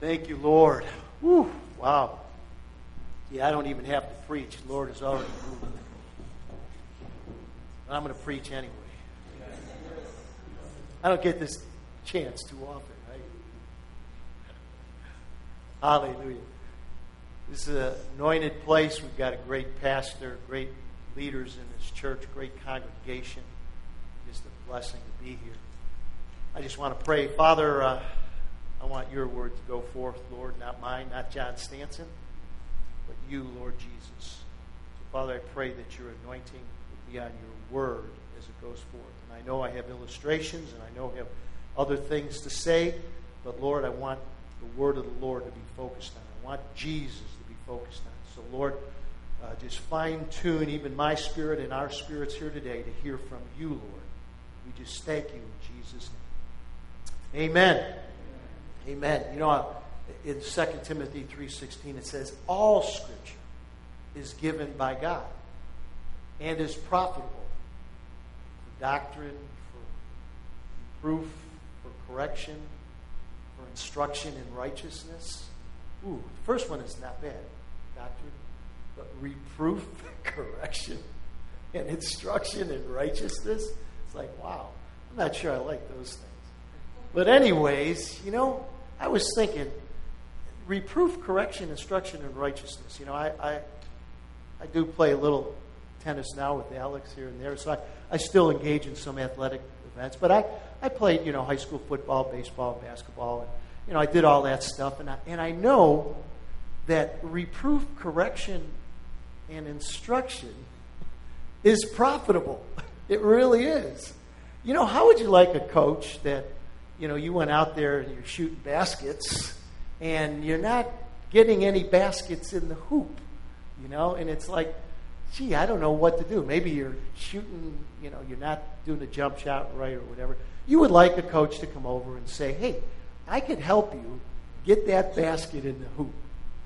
Thank you, Lord. Whew, wow. Yeah, I don't even have to preach. The Lord is already moving. I'm going to preach anyway. I don't get this chance too often, right? Hallelujah. This is an anointed place. We've got a great pastor, great leaders in this church, great congregation. Just a blessing to be here. I just want to pray. Father, uh, I want your word to go forth, Lord, not mine, not John Stanson, but you, Lord Jesus. So, Father, I pray that your anointing will be on your word as it goes forth. And I know I have illustrations and I know I have other things to say, but Lord, I want the word of the Lord to be focused on. I want Jesus to be focused on. So, Lord, uh, just fine tune even my spirit and our spirits here today to hear from you, Lord. We just thank you in Jesus' name. Amen. Amen. You know, in 2 Timothy 3.16 it says, All Scripture is given by God and is profitable for doctrine, for proof, for correction, for instruction in righteousness. Ooh, the first one is not bad. Doctrine, but reproof, correction, and instruction in righteousness. It's like, wow, I'm not sure I like those things. But, anyways, you know, I was thinking reproof, correction, instruction, and righteousness. You know, I, I, I do play a little tennis now with Alex here and there, so I, I still engage in some athletic events. But I, I played, you know, high school football, baseball, basketball, and, you know, I did all that stuff. And I, and I know that reproof, correction, and instruction is profitable. It really is. You know, how would you like a coach that you know, you went out there and you're shooting baskets and you're not getting any baskets in the hoop, you know, and it's like, gee, I don't know what to do. Maybe you're shooting, you know, you're not doing a jump shot right or whatever. You would like a coach to come over and say, hey, I could help you get that basket in the hoop.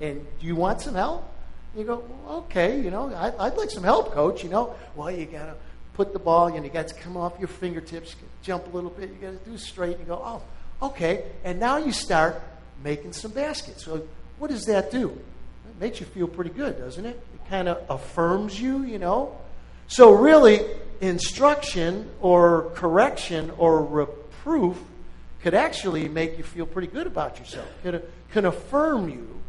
And do you want some help? You go, well, okay, you know, I'd, I'd like some help, coach. You know, well, you got to put the ball, you you got to come off your fingertips, jump a little bit, you got to do straight. And you go, oh, okay. And now you start making some baskets. So what does that do? It makes you feel pretty good, doesn't it? It kind of affirms you, you know. So really, instruction or correction or reproof could actually make you feel pretty good about yourself. Can, can affirm you,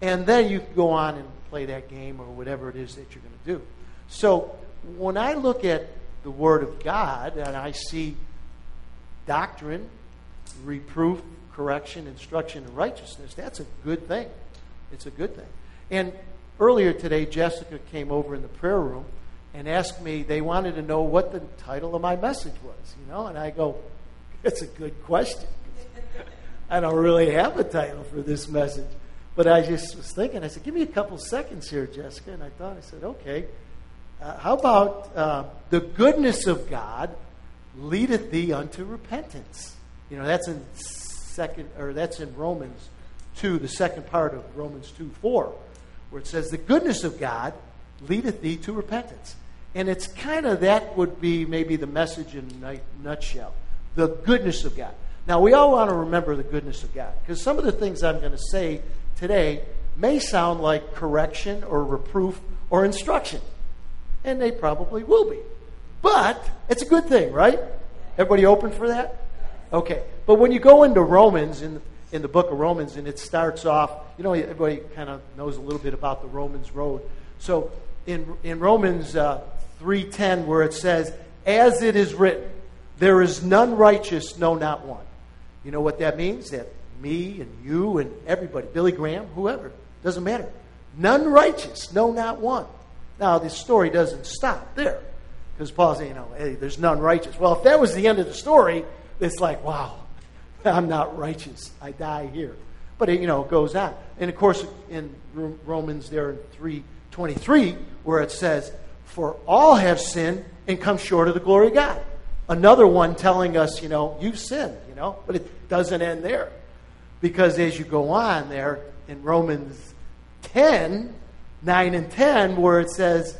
and then you can go on and play that game or whatever it is that you're going to do. So when I look at the Word of God and I see doctrine, reproof, correction, instruction, and righteousness, that's a good thing. It's a good thing. And earlier today, Jessica came over in the prayer room and asked me, they wanted to know what the title of my message was, you know, and I go, it's a good question. I don't really have a title for this message. But I just was thinking, I said, give me a couple seconds here, Jessica. And I thought, I said, okay. Uh, how about uh, the goodness of God leadeth thee unto repentance? You know, that's in second, or that's in Romans two, the second part of Romans two four, where it says, "The goodness of God leadeth thee to repentance." And it's kind of that would be maybe the message in a nutshell. The goodness of God. Now, we all want to remember the goodness of God because some of the things I'm going to say today may sound like correction or reproof or instruction and they probably will be. But it's a good thing, right? Everybody open for that? Okay. But when you go into Romans, in, in the book of Romans, and it starts off, you know, everybody kind of knows a little bit about the Romans road. So in, in Romans uh, 3.10, where it says, As it is written, there is none righteous, no, not one. You know what that means? That me and you and everybody, Billy Graham, whoever, doesn't matter. None righteous, no, not one. Now, this story doesn't stop there because Paul's saying, you know, hey, there's none righteous. Well, if that was the end of the story, it's like, wow, I'm not righteous. I die here. But it, you know, it goes on. And of course, in Romans there in 3.23, where it says, for all have sinned and come short of the glory of God. Another one telling us, you know, you've sinned, you know, but it doesn't end there. Because as you go on there in Romans 10, 9 and 10, where it says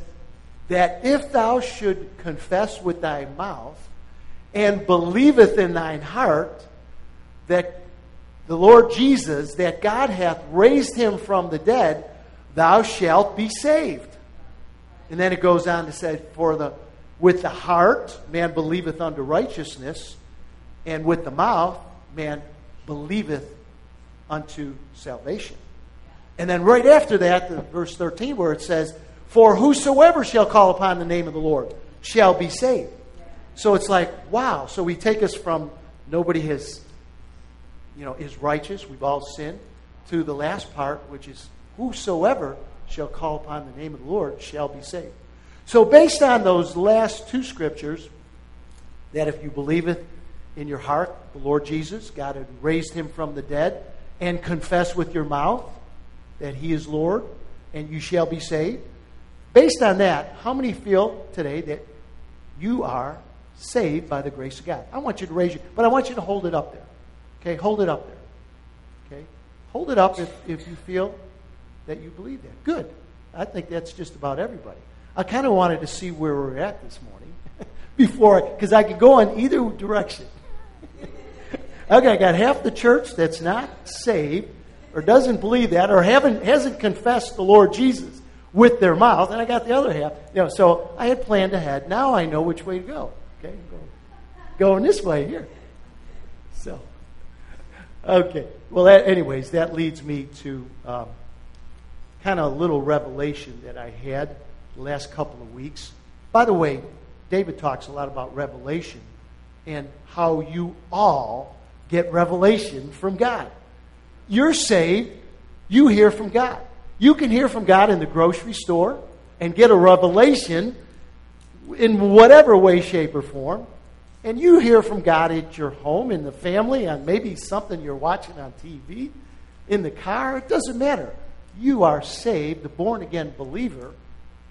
that if thou should confess with thy mouth and believeth in thine heart that the Lord Jesus, that God hath raised him from the dead, thou shalt be saved. And then it goes on to say, For the with the heart man believeth unto righteousness, and with the mouth man believeth unto salvation. And then right after that, verse 13, where it says, For whosoever shall call upon the name of the Lord shall be saved. So it's like, wow. So we take us from nobody has, you know, is righteous, we've all sinned, to the last part, which is whosoever shall call upon the name of the Lord shall be saved. So based on those last two scriptures, that if you believe it in your heart, the Lord Jesus, God had raised him from the dead, and confess with your mouth that he is Lord, and you shall be saved. Based on that, how many feel today that you are saved by the grace of God? I want you to raise your, but I want you to hold it up there. Okay, hold it up there. Okay, hold it up if, if you feel that you believe that. Good. I think that's just about everybody. I kind of wanted to see where we're at this morning before, because I could go in either direction. okay, I got half the church that's not saved or doesn't believe that or haven't, hasn't confessed the Lord Jesus with their mouth, and I got the other half. You know, so I had planned ahead. Now I know which way to go. Okay, go, going this way here. So, okay. Well, that, anyways, that leads me to um, kind of a little revelation that I had the last couple of weeks. By the way, David talks a lot about revelation and how you all get revelation from God. You're saved, you hear from God. You can hear from God in the grocery store and get a revelation in whatever way, shape, or form. And you hear from God at your home, in the family, on maybe something you're watching on TV, in the car. It doesn't matter. You are saved, the born again believer.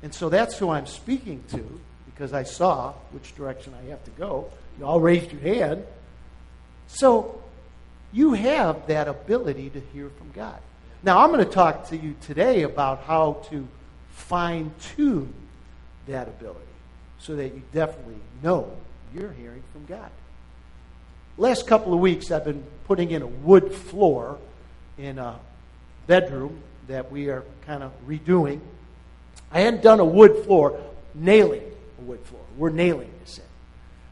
And so that's who I'm speaking to because I saw which direction I have to go. You all raised your hand. So you have that ability to hear from God. Now, I'm going to talk to you today about how to fine tune that ability so that you definitely know you're hearing from God. Last couple of weeks, I've been putting in a wood floor in a bedroom that we are kind of redoing. I hadn't done a wood floor, nailing a wood floor. We're nailing this in.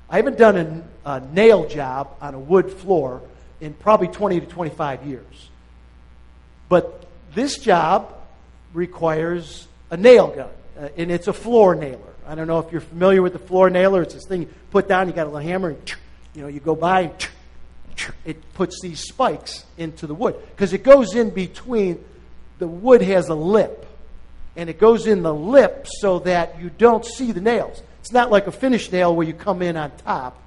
I haven't done a, a nail job on a wood floor in probably 20 to 25 years. But this job requires a nail gun, uh, and it's a floor nailer. I don't know if you're familiar with the floor nailer. It's this thing you put down, you got a little hammer, and you know, you go by and it puts these spikes into the wood because it goes in between the wood has a lip and it goes in the lip so that you don't see the nails it's not like a finished nail where you come in on top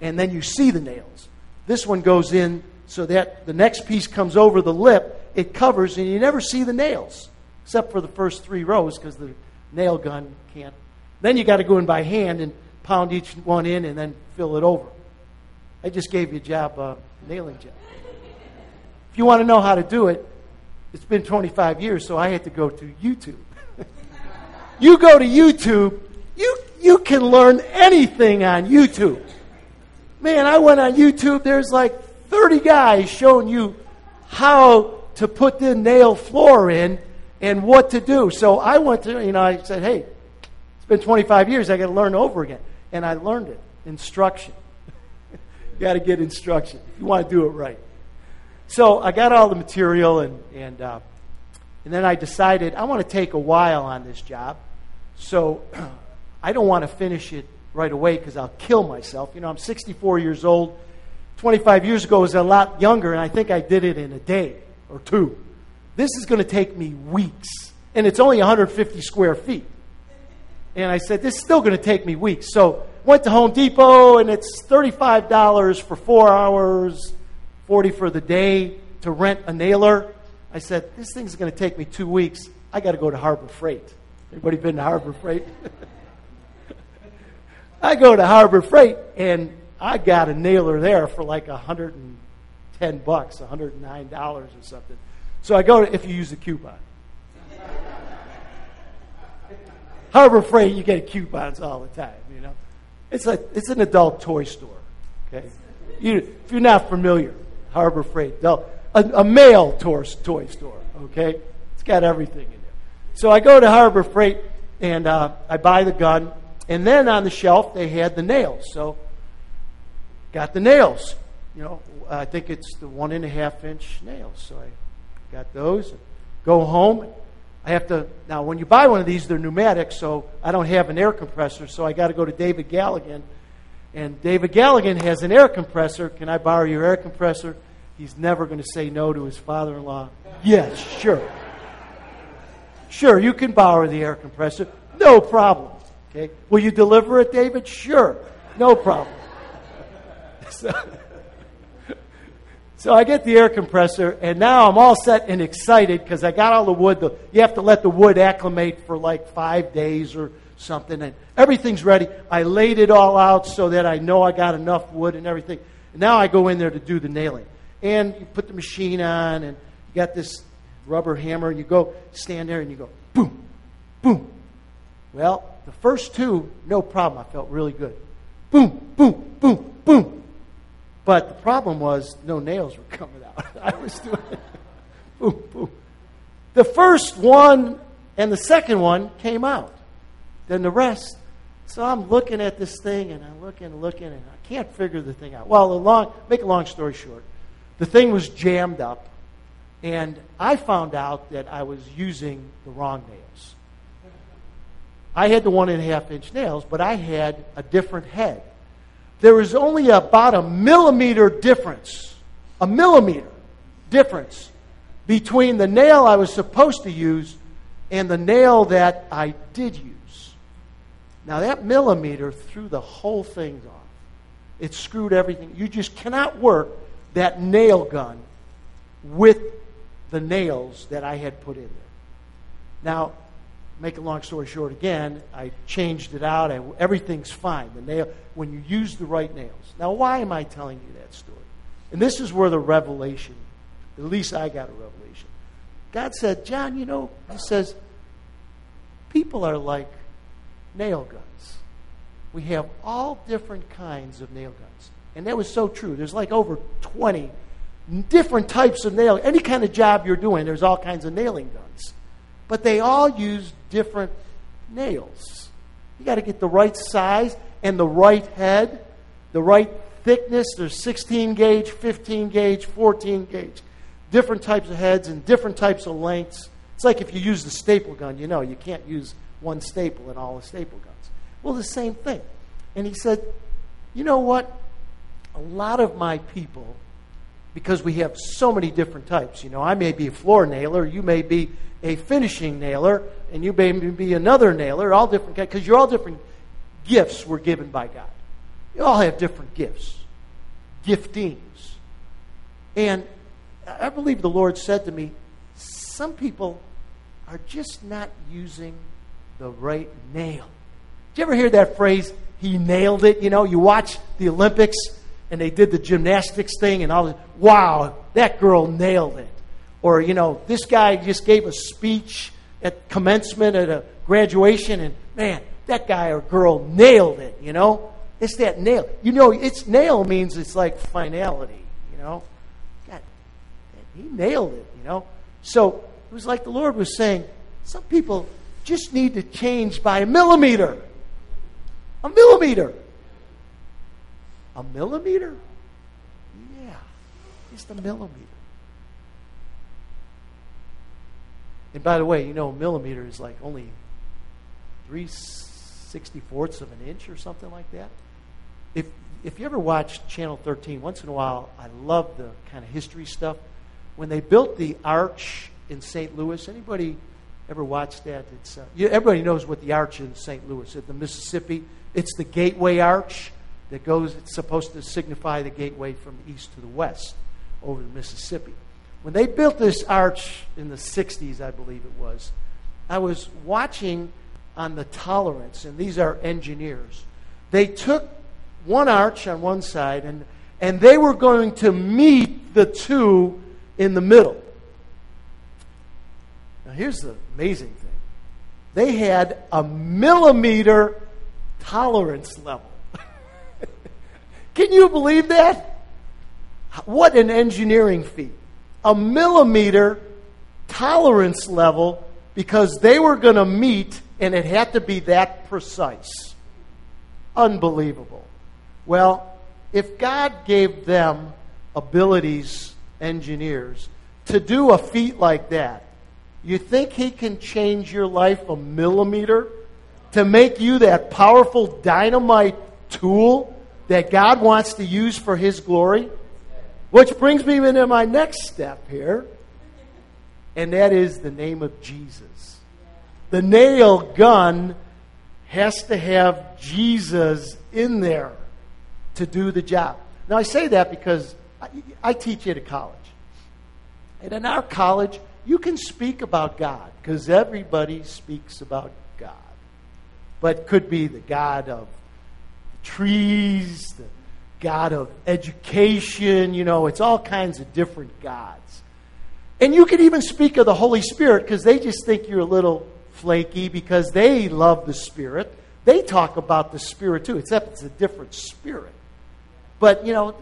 and then you see the nails this one goes in so that the next piece comes over the lip it covers and you never see the nails except for the first three rows because the nail gun can't then you got to go in by hand and pound each one in and then fill it over. I just gave you a job, uh, nailing job. If you want to know how to do it, it's been 25 years, so I had to go to YouTube. you go to YouTube, you, you can learn anything on YouTube. Man, I went on YouTube, there's like 30 guys showing you how to put the nail floor in and what to do. So I went to, you know, I said, hey, it's been 25 years. I got to learn over again. And I learned it. Instruction. you got to get instruction. You want to do it right. So I got all the material, and, and, uh, and then I decided I want to take a while on this job. So I don't want to finish it right away because I'll kill myself. You know, I'm 64 years old. 25 years ago I was a lot younger, and I think I did it in a day or two. This is going to take me weeks, and it's only 150 square feet. And I said, this is still going to take me weeks. So went to Home Depot, and it's $35 for four hours, 40 for the day to rent a nailer. I said, this thing's going to take me two weeks. I got to go to Harbor Freight. Anybody been to Harbor Freight? I go to Harbor Freight, and I got a nailer there for like 110 bucks, $109 or something. So I go to, if you use the coupon. Harbor Freight, you get coupons all the time. You know, it's a it's an adult toy store. Okay, you, if you're not familiar, Harbor Freight, adult, a, a male toy, toy store, okay? It's got everything in there. So I go to Harbor Freight and uh, I buy the gun, and then on the shelf they had the nails. So got the nails. You know, I think it's the one and a half inch nails. So I got those. Go home. I have to now. When you buy one of these, they're pneumatic, so I don't have an air compressor. So I got to go to David Galligan, and David Galligan has an air compressor. Can I borrow your air compressor? He's never going to say no to his father-in-law. Yes, sure. Sure, you can borrow the air compressor. No problem. Okay. Will you deliver it, David? Sure. No problem. So, so I get the air compressor, and now I'm all set and excited because I got all the wood. The, you have to let the wood acclimate for like five days or something, and everything's ready. I laid it all out so that I know I got enough wood and everything. And now I go in there to do the nailing. And you put the machine on, and you got this rubber hammer, and you go stand there and you go boom, boom. Well, the first two, no problem. I felt really good. Boom, boom, boom, boom. But the problem was no nails were coming out. I was doing it. boom, boom. The first one and the second one came out. Then the rest. So I'm looking at this thing and I'm looking and looking and I can't figure the thing out. Well, a long, make a long story short, the thing was jammed up and I found out that I was using the wrong nails. I had the one and a half inch nails, but I had a different head. There was only about a millimeter difference, a millimeter difference between the nail I was supposed to use and the nail that I did use. Now, that millimeter threw the whole thing off. It screwed everything. You just cannot work that nail gun with the nails that I had put in there. Now, make a long story short again, I changed it out. I, everything's fine. The nail, when you use the right nails. Now, why am I telling you that story? And this is where the revelation, at least I got a revelation. God said, John, you know, He says, people are like nail guns. We have all different kinds of nail guns. And that was so true. There's like over 20 different types of nail. Any kind of job you're doing, there's all kinds of nailing guns. But they all use different nails. You got to get the right size and the right head, the right thickness. There's 16 gauge, 15 gauge, 14 gauge. Different types of heads and different types of lengths. It's like if you use the staple gun, you know, you can't use one staple in all the staple guns. Well, the same thing. And he said, you know what? A lot of my people because we have so many different types. You know, I may be a floor nailer, you may be a finishing nailer, and you may be another nailer, all different because you're all different gifts were given by God. You all have different gifts, giftings. And I believe the Lord said to me, some people are just not using the right nail. Did you ever hear that phrase, he nailed it? You know, you watch the Olympics and they did the gymnastics thing and all this. Wow, that girl nailed it. Or, you know, this guy just gave a speech at commencement at a graduation and man, that guy or girl nailed it, you know? It's that nail. You know, it's nail means it's like finality, you know? God, he nailed it, you know? So it was like the Lord was saying, some people just need to change by a millimeter. A millimeter. A millimeter? Yeah, just a millimeter. And by the way, you know, a millimeter is like only three sixty fourths of an inch or something like that. If if you ever watch Channel 13, once in a while, I love the kind of history stuff. When they built the arch in St. Louis, anybody ever watched that? It's uh, everybody knows what the arch in St. Louis at the Mississippi. It's the Gateway Arch that goes, it's supposed to signify the gateway from the east to the west over the Mississippi. When they built this arch in the 60s, I believe it was, I was watching on the tolerance, and these are engineers. They took one arch on one side, and, and they were going to meet the two in the middle. Now, here's the amazing thing they had a millimeter tolerance level. Can you believe that? What an engineering feat. a millimeter tolerance level because they were going to meet and it had to be that precise. Unbelievable. Well, if God gave them abilities, engineers, to do a feat like that, you think He can change your life a millimeter to make you that powerful dynamite tool that God wants to use for His glory? Which brings me into my next step here, and that is the name of Jesus. The nail gun has to have Jesus in there to do the job. Now, I say that because I, I teach at a college. And in our college, you can speak about God because everybody speaks about God. But could be the God of trees, the God of education, you know, it's all kinds of different gods. And you could even speak of the Holy Spirit because they just think you're a little flaky because they love the Spirit. They talk about the Spirit too, except it's a different spirit. But, you know,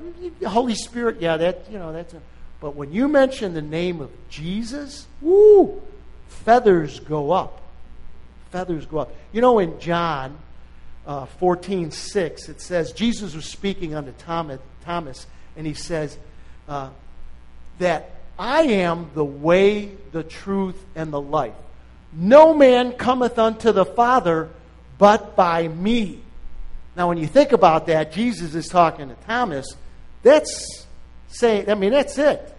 Holy Spirit, yeah, that, you know, that's a. But when you mention the name of Jesus, woo, feathers go up. Feathers go up. You know, in John uh, 14 6, it says, Jesus was speaking unto Thomas, Thomas and he says, uh, that I am the way, the truth, and the life. No man cometh unto the Father but by me. Now, when you think about that, Jesus is talking to Thomas. That's saying, I mean, that's it.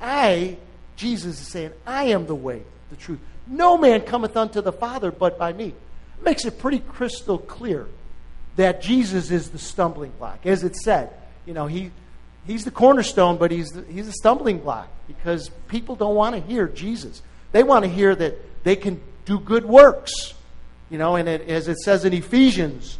I, Jesus is saying, I am the way, the truth. No man cometh unto the Father but by me. Makes it pretty crystal clear that Jesus is the stumbling block. As it said, you know, he, he's the cornerstone, but he's, the, he's a stumbling block because people don't want to hear Jesus. They want to hear that they can do good works. You know, and it, as it says in Ephesians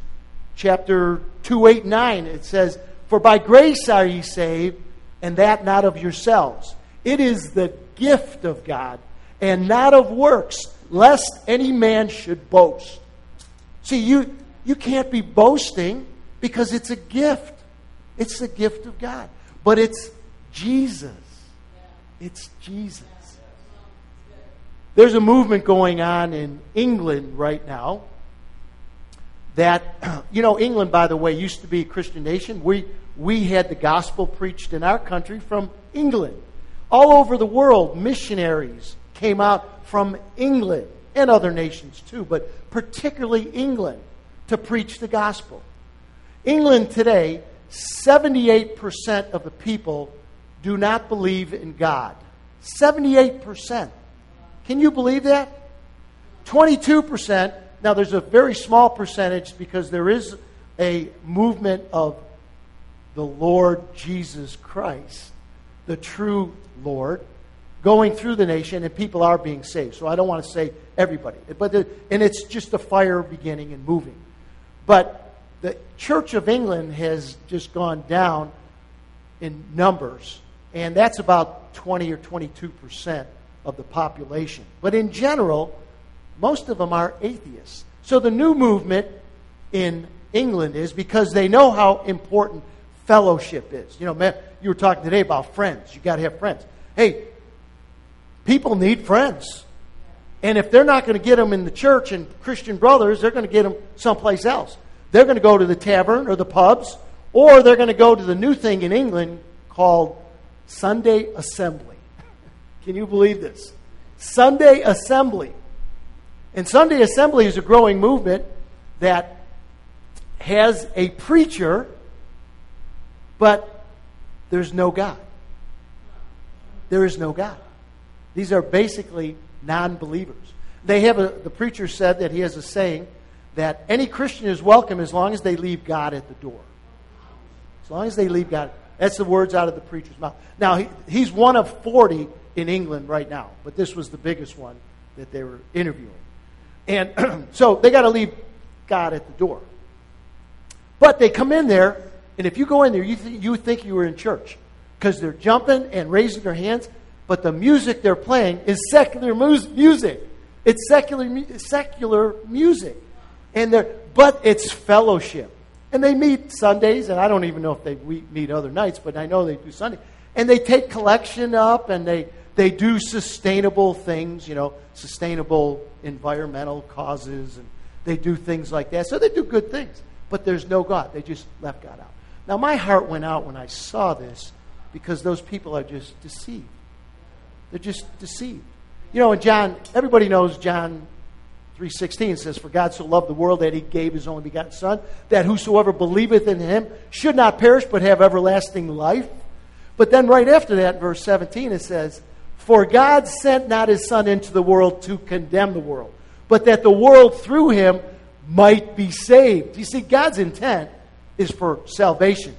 chapter 2, 8, 9, it says, For by grace are ye saved, and that not of yourselves. It is the gift of God, and not of works, lest any man should boast. See, you, you can't be boasting because it's a gift. It's the gift of God. But it's Jesus. It's Jesus. There's a movement going on in England right now that, you know, England, by the way, used to be a Christian nation. We, we had the gospel preached in our country from England. All over the world, missionaries came out from England and other nations too, but particularly England to preach the gospel. England today, 78% of the people do not believe in God. 78%. Can you believe that? 22% now, there's a very small percentage because there is a movement of the Lord Jesus Christ, the true Lord, going through the nation, and people are being saved. So I don't want to say everybody, but the, and it's just a fire beginning and moving. But the Church of England has just gone down in numbers, and that's about 20 or 22 percent of the population. But in general, most of them are atheists. So the new movement in England is because they know how important fellowship is. You know, man, you were talking today about friends. You got to have friends. Hey, people need friends. And if they're not going to get them in the church and Christian brothers, they're going to get them someplace else. They're going to go to the tavern or the pubs, or they're going to go to the new thing in England called Sunday Assembly. Can you believe this? Sunday Assembly. And Sunday Assembly is a growing movement that has a preacher, but there's no God. There is no God. These are basically non believers. They have a, the preacher said that he has a saying that any Christian is welcome as long as they leave God at the door. As long as they leave God. That's the words out of the preacher's mouth. Now, he, he's one of 40 in England right now, but this was the biggest one that they were interviewing. And so they got to leave God at the door. But they come in there, and if you go in there, you, th- you think you were in church because they're jumping and raising their hands, but the music they're playing is secular mu- music. It's secular, mu- secular music. And they're, but it's fellowship. And they meet Sundays, and I don't even know if they meet other nights, but I know they do Sunday. And they take collection up and they, they do sustainable things, you know, sustainable environmental causes, and they do things like that. So they do good things, but there's no God. They just left God out. Now, my heart went out when I saw this because those people are just deceived. They're just deceived. You know, in John, everybody knows John 3.16 says, For God so loved the world that he gave his only begotten Son, that whosoever believeth in him should not perish but have everlasting life. But then right after that, verse 17, it says, For God sent not his Son into the world to condemn the world, but that the world through him might be saved. You see, God's intent is for salvation.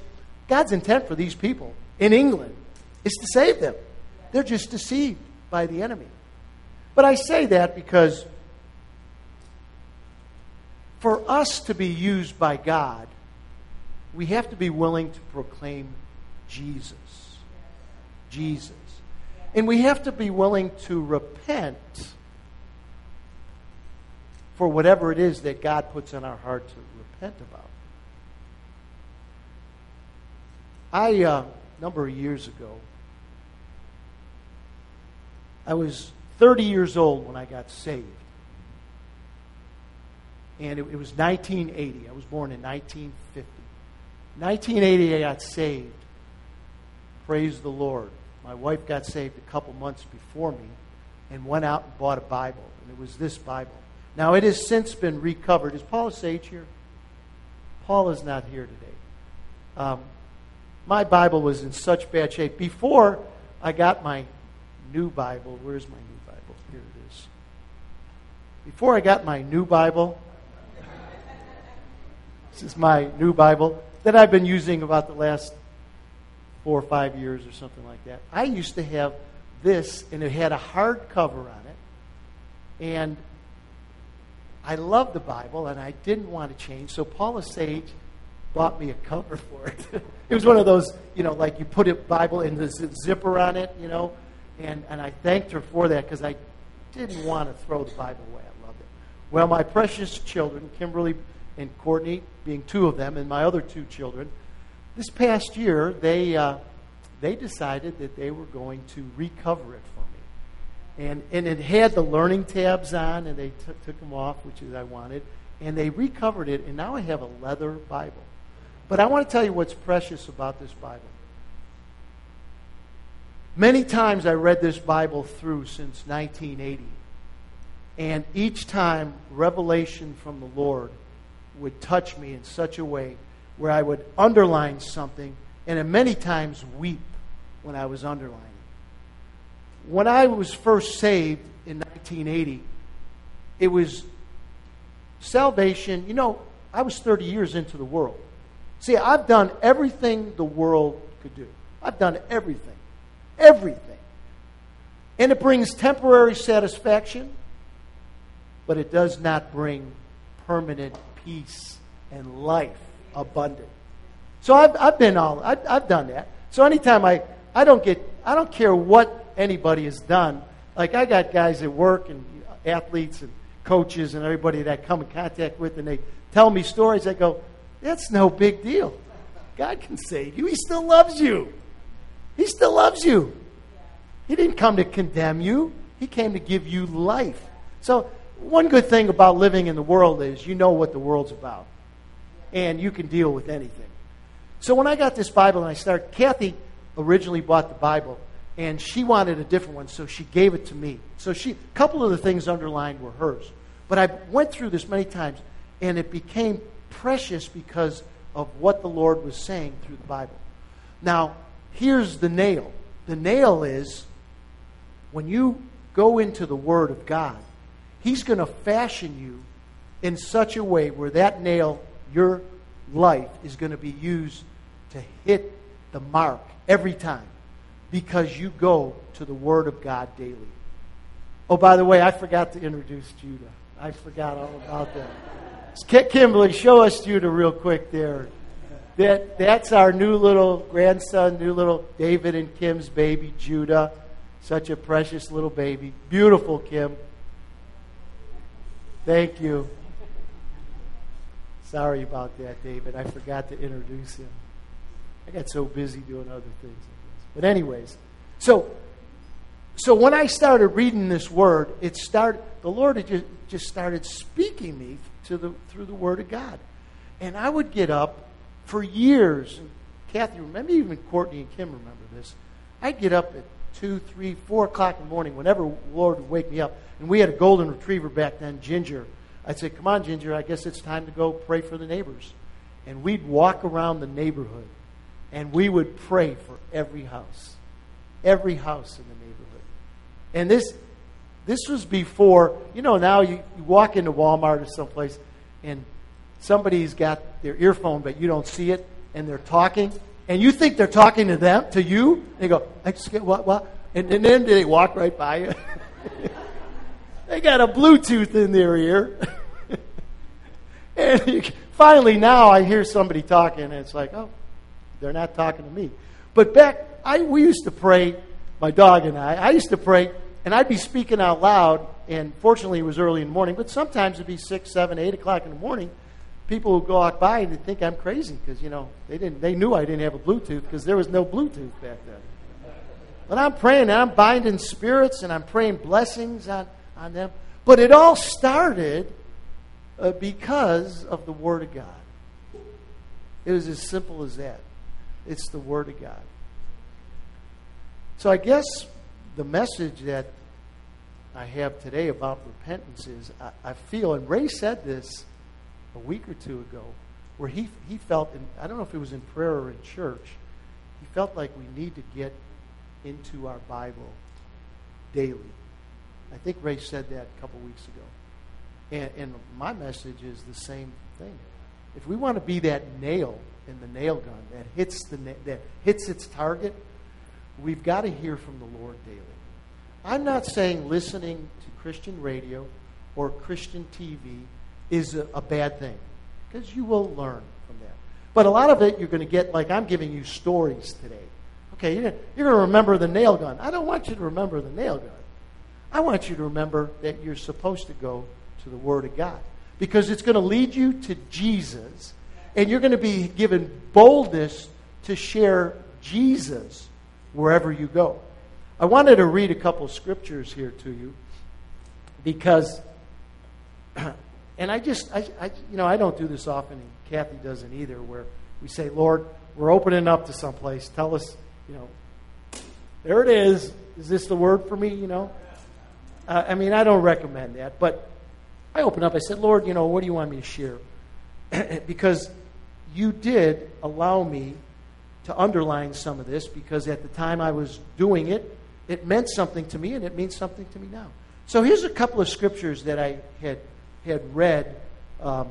God's intent for these people in England is to save them. They're just deceived by the enemy. But I say that because for us to be used by God, we have to be willing to proclaim Jesus. Jesus. And we have to be willing to repent for whatever it is that God puts in our heart to repent about. I, uh, number of years ago, I was 30 years old when I got saved. And it, it was 1980. I was born in 1950. 1980, I got saved. Praise the Lord. My wife got saved a couple months before me and went out and bought a Bible. And it was this Bible. Now, it has since been recovered. Is Paula Sage here? Paul is not here today. Um, my Bible was in such bad shape. Before I got my new Bible, where's my new Bible? Here it is. Before I got my new Bible, this is my new Bible that I've been using about the last four or five years or something like that. I used to have this, and it had a hard cover on it. And I loved the Bible, and I didn't want to change. So Paula Sage bought me a cover for it. it was one of those, you know, like you put a Bible in the zipper on it, you know. And, and I thanked her for that because I didn't want to throw the Bible away. I loved it. Well, my precious children, Kimberly and Courtney, being two of them, and my other two children, this past year, they, uh, they decided that they were going to recover it for me. And, and it had the learning tabs on, and they t- took them off, which is I wanted. And they recovered it, and now I have a leather Bible. But I want to tell you what's precious about this Bible. Many times I read this Bible through since 1980. And each time, revelation from the Lord would touch me in such a way where I would underline something and many times weep when I was underlining. When I was first saved in 1980, it was salvation. You know, I was 30 years into the world. See, I've done everything the world could do. I've done everything. Everything. And it brings temporary satisfaction, but it does not bring permanent peace and life abundant. So I've, I've been all, I've, I've done that. So anytime I, I don't get, I don't care what anybody has done. Like I got guys at work and athletes and coaches and everybody that I come in contact with, and they tell me stories. I go, that's no big deal. God can save you. He still loves you. He still loves you. He didn't come to condemn you, He came to give you life. So, one good thing about living in the world is you know what the world's about, and you can deal with anything. So, when I got this Bible and I started, Kathy originally bought the Bible, and she wanted a different one, so she gave it to me. So, she, a couple of the things underlined were hers. But I went through this many times, and it became precious because of what the Lord was saying through the Bible. Now, here's the nail the nail is when you go into the Word of God, He's going to fashion you in such a way where that nail, your life, is going to be used to hit the mark every time because you go to the Word of God daily. Oh, by the way, I forgot to introduce Judah. I forgot all about that. Kimberly, show us Judah real quick there. That, that's our new little grandson, new little David and Kim's baby, Judah. Such a precious little baby. Beautiful, Kim. Thank you. Sorry about that, David. I forgot to introduce him. I got so busy doing other things. But anyways, so so when I started reading this word, it started the Lord had just, just started speaking me to the through the Word of God. And I would get up for years, and Kathy, maybe even Courtney and Kim remember this. I'd get up at two, three, four o'clock in the morning, whenever Lord would wake me up. And we had a golden retriever back then, Ginger. I'd say, Come on, Ginger, I guess it's time to go pray for the neighbors. And we'd walk around the neighborhood and we would pray for every house. Every house in the neighborhood. And this this was before, you know, now you, you walk into Walmart or someplace and somebody's got their earphone, but you don't see it, and they're talking, and you think they're talking to them, to you. They go, Excuse, what, what? And, and then they walk right by you. they got a Bluetooth in their ear. and you, finally, now I hear somebody talking, and it's like, oh, they're not talking to me. But back, I, we used to pray, my dog and I, I used to pray, and I'd be speaking out loud, and fortunately it was early in the morning, but sometimes it'd be 6, 7, 8 o'clock in the morning. People would go walk by and think I'm crazy because, you know, they, didn't, they knew I didn't have a Bluetooth because there was no Bluetooth back then. But I'm praying and I'm binding spirits and I'm praying blessings on, on them. But it all started uh, because of the Word of God. It was as simple as that. It's the Word of God. So I guess the message that I have today about repentance is I, I, feel, and Ray said this a week or two ago, where he, he felt, in, I don't know if it was in prayer or in church, he felt like we need to get into our Bible daily. I think Ray said that a couple weeks ago. And, and my message is the same thing. If we want to be that nail in the nail gun that hits, the, that hits its target, we've got to hear from the Lord daily. I'm not saying listening to Christian radio or Christian TV is a, a bad thing, because you will learn from that. But a lot of it you're going to get, like I'm giving you stories today. Okay, you're, you're going to remember the nail gun. I don't want you to remember the nail gun. I want you to remember that you're supposed to go to the Word of God because it's going to lead you to Jesus, and you're going to be given boldness to share Jesus wherever you go. I wanted to read a couple scriptures here to you because, and I just, I, I, you know, I don't do this often, and Kathy doesn't either, where we say, Lord, we're opening up to someplace. Tell us, you know, there it is. Is this the word for me? You know, uh, I mean, I don't recommend that, but I opened up. I said, Lord, you know, what do you want me to share? because you did allow me to underline some of this because at the time I was doing it, it meant something to me and it means something to me now. So here's a couple of scriptures that I had had read. Um,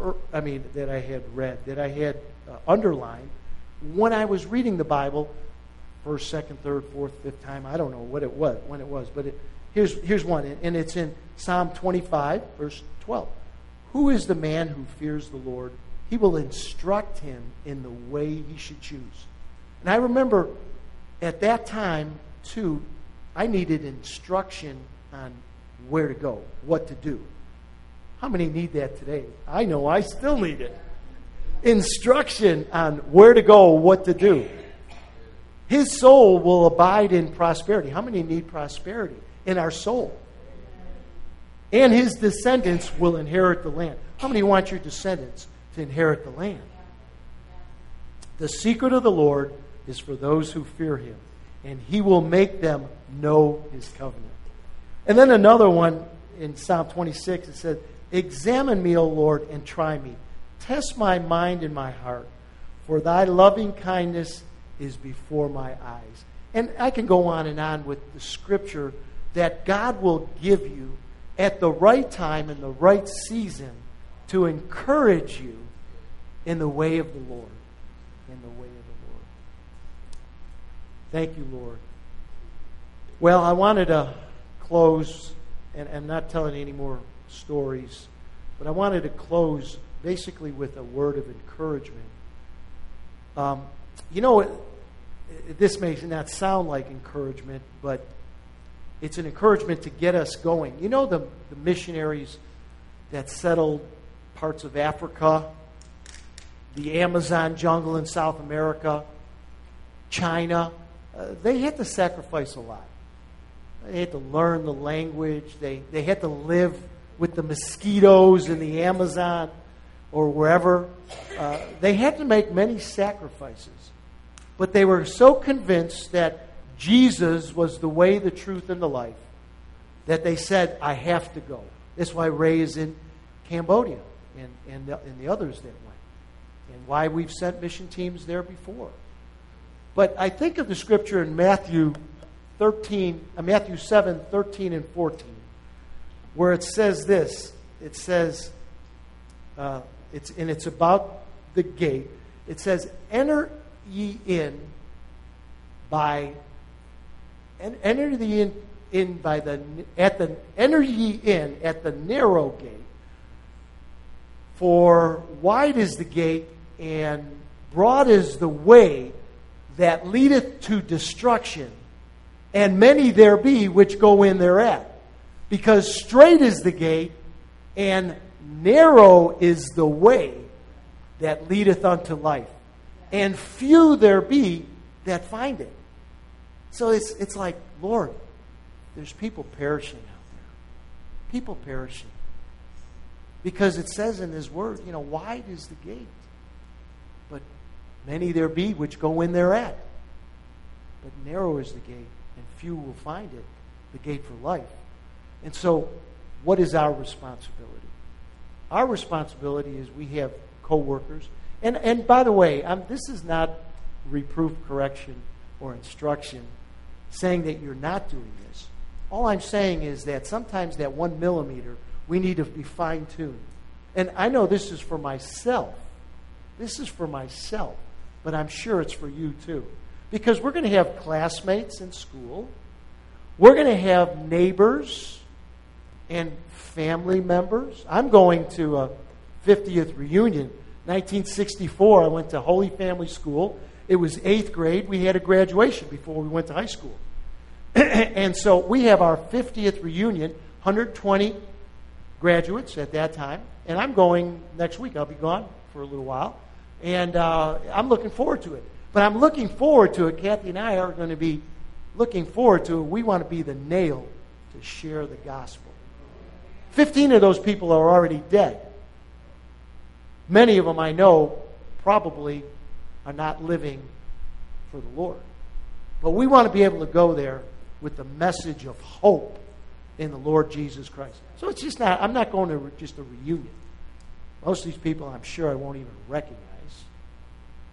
er, I mean, that I had read, that I had uh, underlined when I was reading the Bible, first, second, third, fourth, fifth time. I don't know what it was when it was, but it, here's here's one, and it's in Psalm 25, verse 12. Who is the man who fears the Lord? He will instruct him in the way he should choose. And I remember at that time, too, I needed instruction on where to go, what to do. How many need that today? I know I still need it. Instruction on where to go, what to do. His soul will abide in prosperity. How many need prosperity in our soul? And his descendants will inherit the land. How many want your descendants to inherit the land. The secret of the Lord is for those who fear him, and he will make them know his covenant. And then another one in Psalm 26, it says, Examine me, O Lord, and try me. Test my mind and my heart, for thy loving kindness is before my eyes. And I can go on and on with the scripture that God will give you at the right time in the right season to encourage you in the way of the Lord. In the way of the Lord. Thank you, Lord. Well, I wanted to close, and I'm not telling any more stories, but I wanted to close basically with a word of encouragement. Um, you know, it, this may not sound like encouragement, but it's an encouragement to get us going. You know, the, the missionaries that settled parts of Africa the Amazon jungle in South America, China, uh, they had to sacrifice a lot. They had to learn the language. They, they had to live with the mosquitoes in the Amazon or wherever. Uh, they had to make many sacrifices. But they were so convinced that Jesus was the way, the truth, and the life that they said, I have to go. That's why Ray is in Cambodia and, and, the, and the others that went, and why we've sent mission teams there before. But I think of the scripture in Matthew 13, uh, Matthew 7, 13 and 14, where it says this. It says, uh, it's, and it's about the gate. It says, Enter ye in by, and enter the in, in by the, at the, enter ye in at the narrow gate. For wide is the gate, and broad is the way that leadeth to destruction, and many there be which go in thereat. Because strait is the gate, and narrow is the way that leadeth unto life, and few there be that find it. So it's, it's like, Lord, there's people perishing out there. People perishing. Because it says in His Word, you know, wide is the gate. But many there be which go in thereat. But narrow is the gate, and few will find it, the gate for life. And so, what is our responsibility? Our responsibility is we have co workers. And, and by the way, I'm, this is not reproof, correction, or instruction saying that you're not doing this. All I'm saying is that sometimes that one millimeter, we need to be fine tuned. And I know this is for myself. This is for myself, but I'm sure it's for you too. Because we're going to have classmates in school, we're going to have neighbors and family members. I'm going to a 50th reunion. 1964, I went to Holy Family School. It was eighth grade. We had a graduation before we went to high school. and so we have our 50th reunion, 120 graduates at that time. And I'm going next week. I'll be gone for a little while. And uh, I'm looking forward to it. But I'm looking forward to it. Kathy and I are going to be looking forward to it. We want to be the nail to share the gospel. 15 of those people are already dead. Many of them I know probably are not living for the Lord. But we want to be able to go there with the message of hope in the Lord Jesus Christ. So it's just not, I'm not going to just a reunion. Most of these people I'm sure I won't even recognize.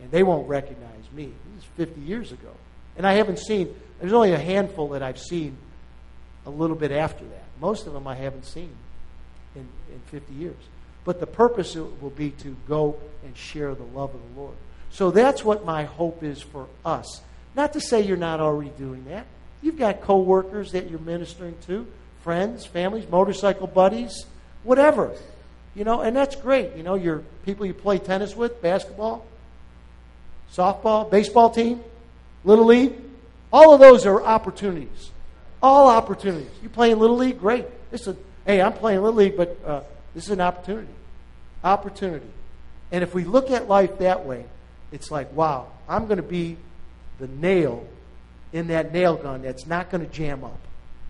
And they won't recognize me. This is 50 years ago. And I haven't seen, there's only a handful that I've seen a little bit after that. Most of them I haven't seen in, in 50 years. But the purpose will be to go and share the love of the Lord. So that's what my hope is for us. Not to say you're not already doing that. You've got coworkers that you're ministering to, friends, families, motorcycle buddies, whatever. You know, and that's great. You know, your people you play tennis with, basketball, softball, baseball team, little league. All of those are opportunities. All opportunities. You play in little league, great. It's a Hey, I'm playing Little League, but uh, this is an opportunity. Opportunity. And if we look at life that way, it's like, wow, I'm going to be the nail in that nail gun that's not going to jam up.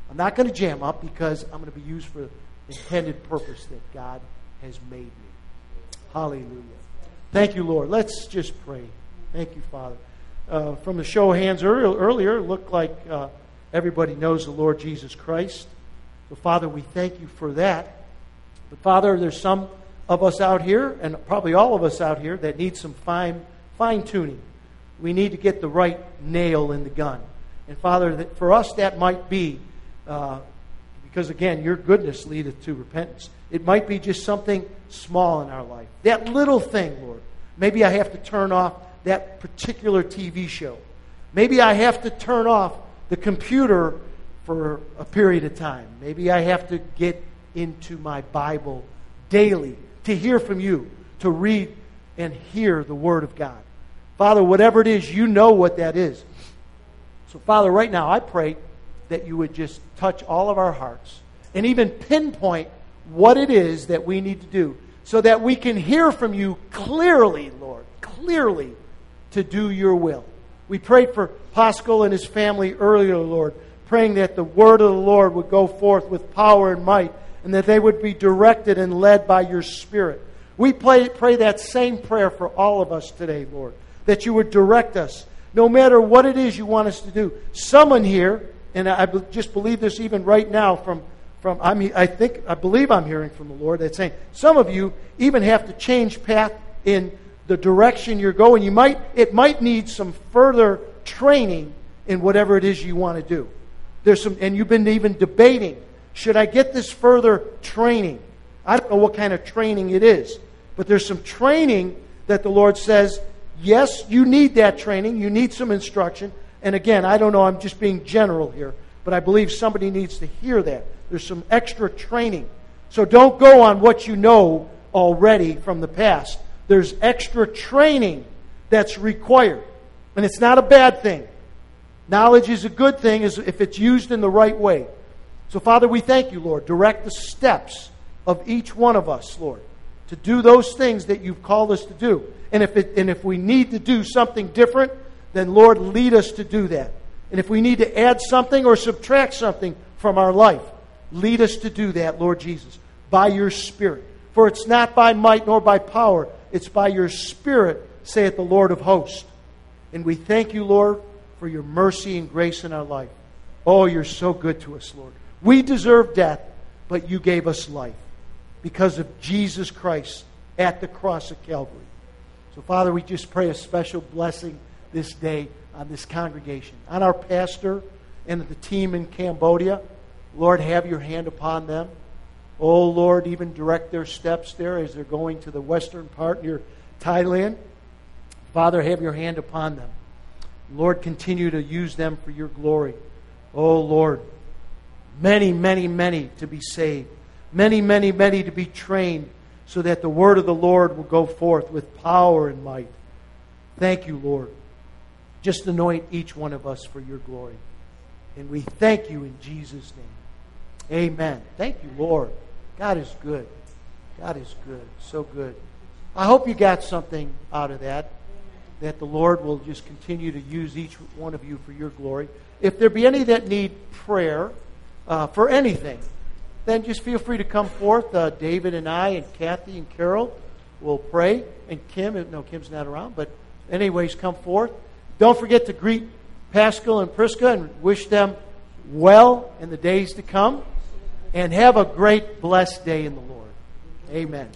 I'm not going to jam up because I'm going to be used for the intended purpose that God has made me. Hallelujah. Thank you, Lord. Let's just pray. Thank you, Father. Uh, from the show of hands earlier, it looked like uh, everybody knows the Lord Jesus Christ. So, Father, we thank you for that. But, Father, there's some of us out here, and probably all of us out here, that need some fine, fine tuning. We need to get the right nail in the gun. And, Father, for us, that might be, uh, because again, your goodness leadeth to repentance. It might be just something small in our life. That little thing, Lord. Maybe I have to turn off that particular TV show. Maybe I have to turn off the computer for a period of time. Maybe I have to get into my Bible daily to hear from you, to read and hear the Word of God. Father, whatever it is, you know what that is. So, Father, right now, I pray that you would just touch all of our hearts and even pinpoint what it is that we need to do so that we can hear from you clearly, Lord, clearly to do your will. We prayed for Pascal and his family earlier, Lord, praying that the word of the Lord would go forth with power and might and that they would be directed and led by your Spirit. We pray, pray that same prayer for all of us today, Lord, that you would direct us no matter what it is you want us to do. Someone here, and I just believe this even right now from, from I mean, I think, I believe I'm hearing from the Lord that's saying some of you even have to change path in the direction you're going. You might, it might need some further training in whatever it is you want to do. There's some, and you've been even debating, should I get this further training? I don't know what kind of training it is, but there's some training that the Lord says, yes, you need that training. You need some instruction. And again, I don't know, I'm just being general here, but I believe somebody needs to hear that. There's some extra training. So don't go on what you know already from the past. There's extra training that's required. And it's not a bad thing. Knowledge is a good thing if it's used in the right way. So, Father, we thank you, Lord. Direct the steps of each one of us, Lord, to do those things that you've called us to do. And if, it, and if we need to do something different, then, Lord, lead us to do that. And if we need to add something or subtract something from our life, lead us to do that, Lord Jesus, by your Spirit. For it's not by might nor by power, it's by your Spirit, saith the Lord of hosts. And we thank you, Lord, for your mercy and grace in our life. Oh, you're so good to us, Lord. We deserve death, but you gave us life because of Jesus Christ at the cross of Calvary. So, Father, we just pray a special blessing this day on this congregation, on our pastor and the team in Cambodia. Lord, have your hand upon them. Oh, Lord, even direct their steps there as they're going to the western part near Thailand. Father, have your hand upon them. Lord, continue to use them for your glory. Oh, Lord, many, many, many to be saved. Many, many, many to be trained so that the word of the Lord will go forth with power and might. Thank you, Lord. Just anoint each one of us for your glory. And we thank you in Jesus' name. Amen. Thank you, Lord. God is good. God is good. So good. I hope you got something out of that that the Lord will just continue to use each one of you for your glory. If there be any that need prayer uh, for anything, then just feel free to come forth. Uh, David and I and Kathy and Carol will pray. And Kim, no, Kim's not around, but anyways, come forth. Don't forget to greet Pascal and Priska and wish them well in the days to come. And have a great, blessed day in the Lord. Amen.